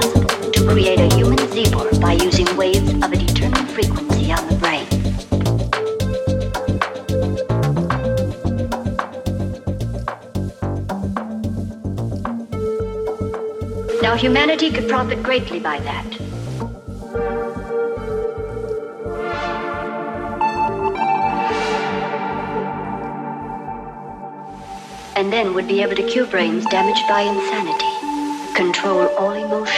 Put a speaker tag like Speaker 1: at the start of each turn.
Speaker 1: possible to create a human zebra by using waves of a determined frequency on the brain. Now humanity could profit greatly by that. and then would be able to cure brains damaged by insanity, control all
Speaker 2: emotions.